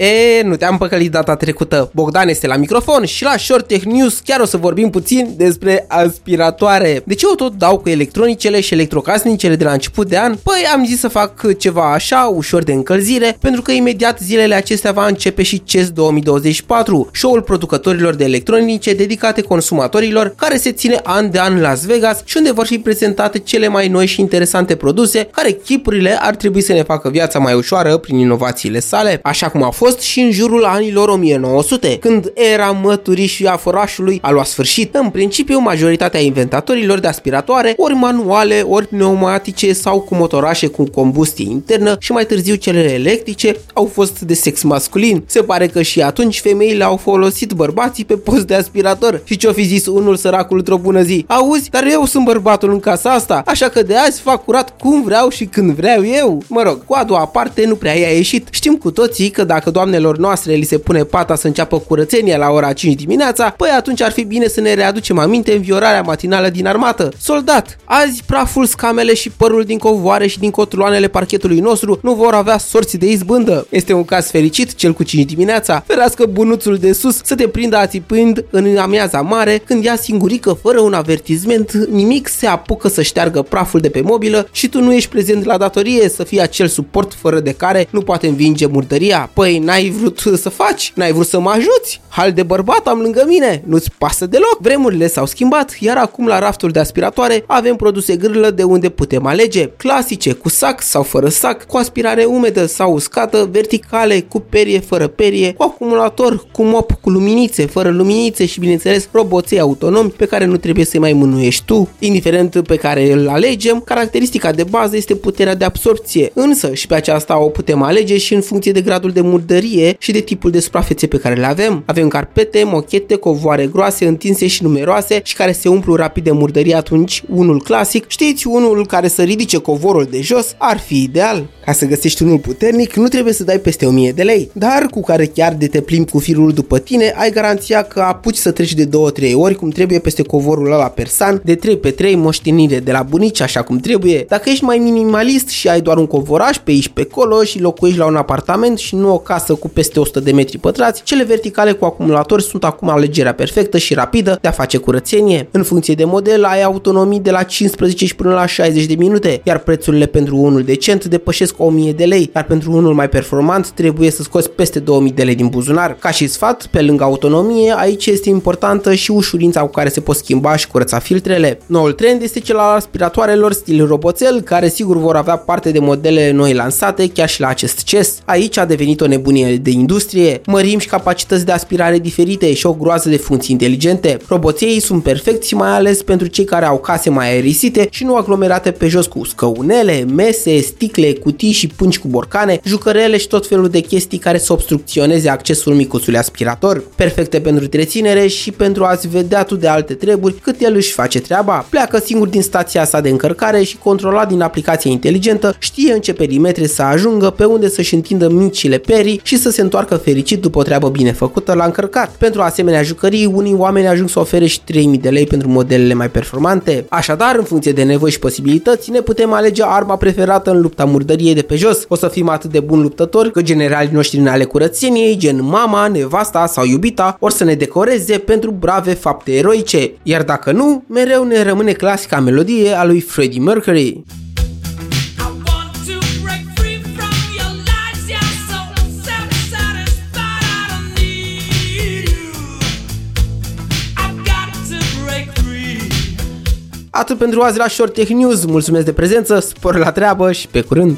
E, nu te-am păcălit data trecută. Bogdan este la microfon și la Short Tech News chiar o să vorbim puțin despre aspiratoare. De ce o tot dau cu electronicele și electrocasnicele de la început de an? Păi am zis să fac ceva așa, ușor de încălzire, pentru că imediat zilele acestea va începe și CES 2024, show-ul producătorilor de electronice dedicate consumatorilor, care se ține an de an în Las Vegas și unde vor fi prezentate cele mai noi și interesante produse, care chipurile ar trebui să ne facă viața mai ușoară prin inovațiile sale, așa cum a fost și în jurul anilor 1900, când era măturii și a forașului a luat sfârșit. În principiu, majoritatea inventatorilor de aspiratoare, ori manuale, ori pneumatice sau cu motorașe cu combustie internă și mai târziu cele electrice au fost de sex masculin. Se pare că și atunci femeile au folosit bărbații pe post de aspirator. Și ce-o fi zis unul săracul într-o bună zi? Auzi, dar eu sunt bărbatul în casa asta, așa că de azi fac curat cum vreau și când vreau eu. Mă rog, cu a doua parte nu prea i-a ieșit. Știm cu toții că dacă doamnelor noastre li se pune pata să înceapă curățenia la ora 5 dimineața, păi atunci ar fi bine să ne readucem aminte înviorarea matinală din armată. Soldat, azi praful, scamele și părul din covoare și din cotloanele parchetului nostru nu vor avea sorți de izbândă. Este un caz fericit, cel cu 5 dimineața. Ferească bunuțul de sus să te prindă ațipând în amiaza mare când ia singurică fără un avertizment, nimic se apucă să șteargă praful de pe mobilă și tu nu ești prezent la datorie să fii acel suport fără de care nu poate învinge murdăria. Păi n-ai vrut să faci, n-ai vrut să mă ajuți. Hal de bărbat am lângă mine, nu-ți pasă deloc. Vremurile s-au schimbat, iar acum la raftul de aspiratoare avem produse grâlă de unde putem alege. Clasice, cu sac sau fără sac, cu aspirare umedă sau uscată, verticale, cu perie, fără perie, cu acumulator, cu mop, cu luminițe, fără luminițe și bineînțeles roboței autonomi pe care nu trebuie să-i mai mânuiești tu. Indiferent pe care îl alegem, caracteristica de bază este puterea de absorpție, însă și pe aceasta o putem alege și în funcție de gradul de murdărie și de tipul de suprafețe pe care le avem. Avem carpete, mochete, covoare groase, întinse și numeroase și care se umplu rapid de murdărie atunci unul clasic, știți, unul care să ridice covorul de jos ar fi ideal. Ca să găsești unul puternic, nu trebuie să dai peste 1000 de lei, dar cu care chiar de te plimbi cu firul după tine, ai garanția că apuci să treci de 2-3 ori cum trebuie peste covorul ăla persan, de 3 pe 3 moștenire de la bunici așa cum trebuie. Dacă ești mai minimalist și ai doar un covoraj pe aici pe acolo și locuiești la un apartament și nu o casă cu peste 100 de metri pătrați, cele verticale cu acumulatori sunt acum alegerea perfectă și rapidă de a face curățenie. În funcție de model ai autonomii de la 15 și până la 60 de minute, iar prețurile pentru unul decent depășesc 1000 de lei, iar pentru unul mai performant trebuie să scoți peste 2000 de lei din buzunar. Ca și sfat, pe lângă autonomie, aici este importantă și ușurința cu care se pot schimba și curăța filtrele. Noul trend este cel al aspiratoarelor stil roboțel, care sigur vor avea parte de modele noi lansate chiar și la acest CES. Aici a devenit o nebunie de industrie, mărim și capacități de aspirare diferite și o groază de funcții inteligente. Roboții sunt perfecți mai ales pentru cei care au case mai aerisite și nu aglomerate pe jos cu scăunele, mese, sticle, cutii și pungi cu borcane, jucărele și tot felul de chestii care să obstrucționeze accesul micusului aspirator. Perfecte pentru întreținere și pentru a-ți vedea tu de alte treburi cât el își face treaba. Pleacă singur din stația sa de încărcare și controlat din aplicația inteligentă știe în ce perimetre să ajungă, pe unde să-și întindă micile perii și să se întoarcă fericit după o treabă bine făcută la încărcat. Pentru asemenea jucării, unii oameni ajung să ofere și 3000 de lei pentru modelele mai performante. Așadar, în funcție de nevoi și posibilități, ne putem alege arma preferată în lupta murdăriei de pe jos. O să fim atât de buni luptători că generalii noștri în ale curățeniei, gen mama, nevasta sau iubita, or să ne decoreze pentru brave fapte eroice. Iar dacă nu, mereu ne rămâne clasica melodie a lui Freddie Mercury. Atât pentru azi la Short Tech News. Mulțumesc de prezență, spor la treabă și pe curând!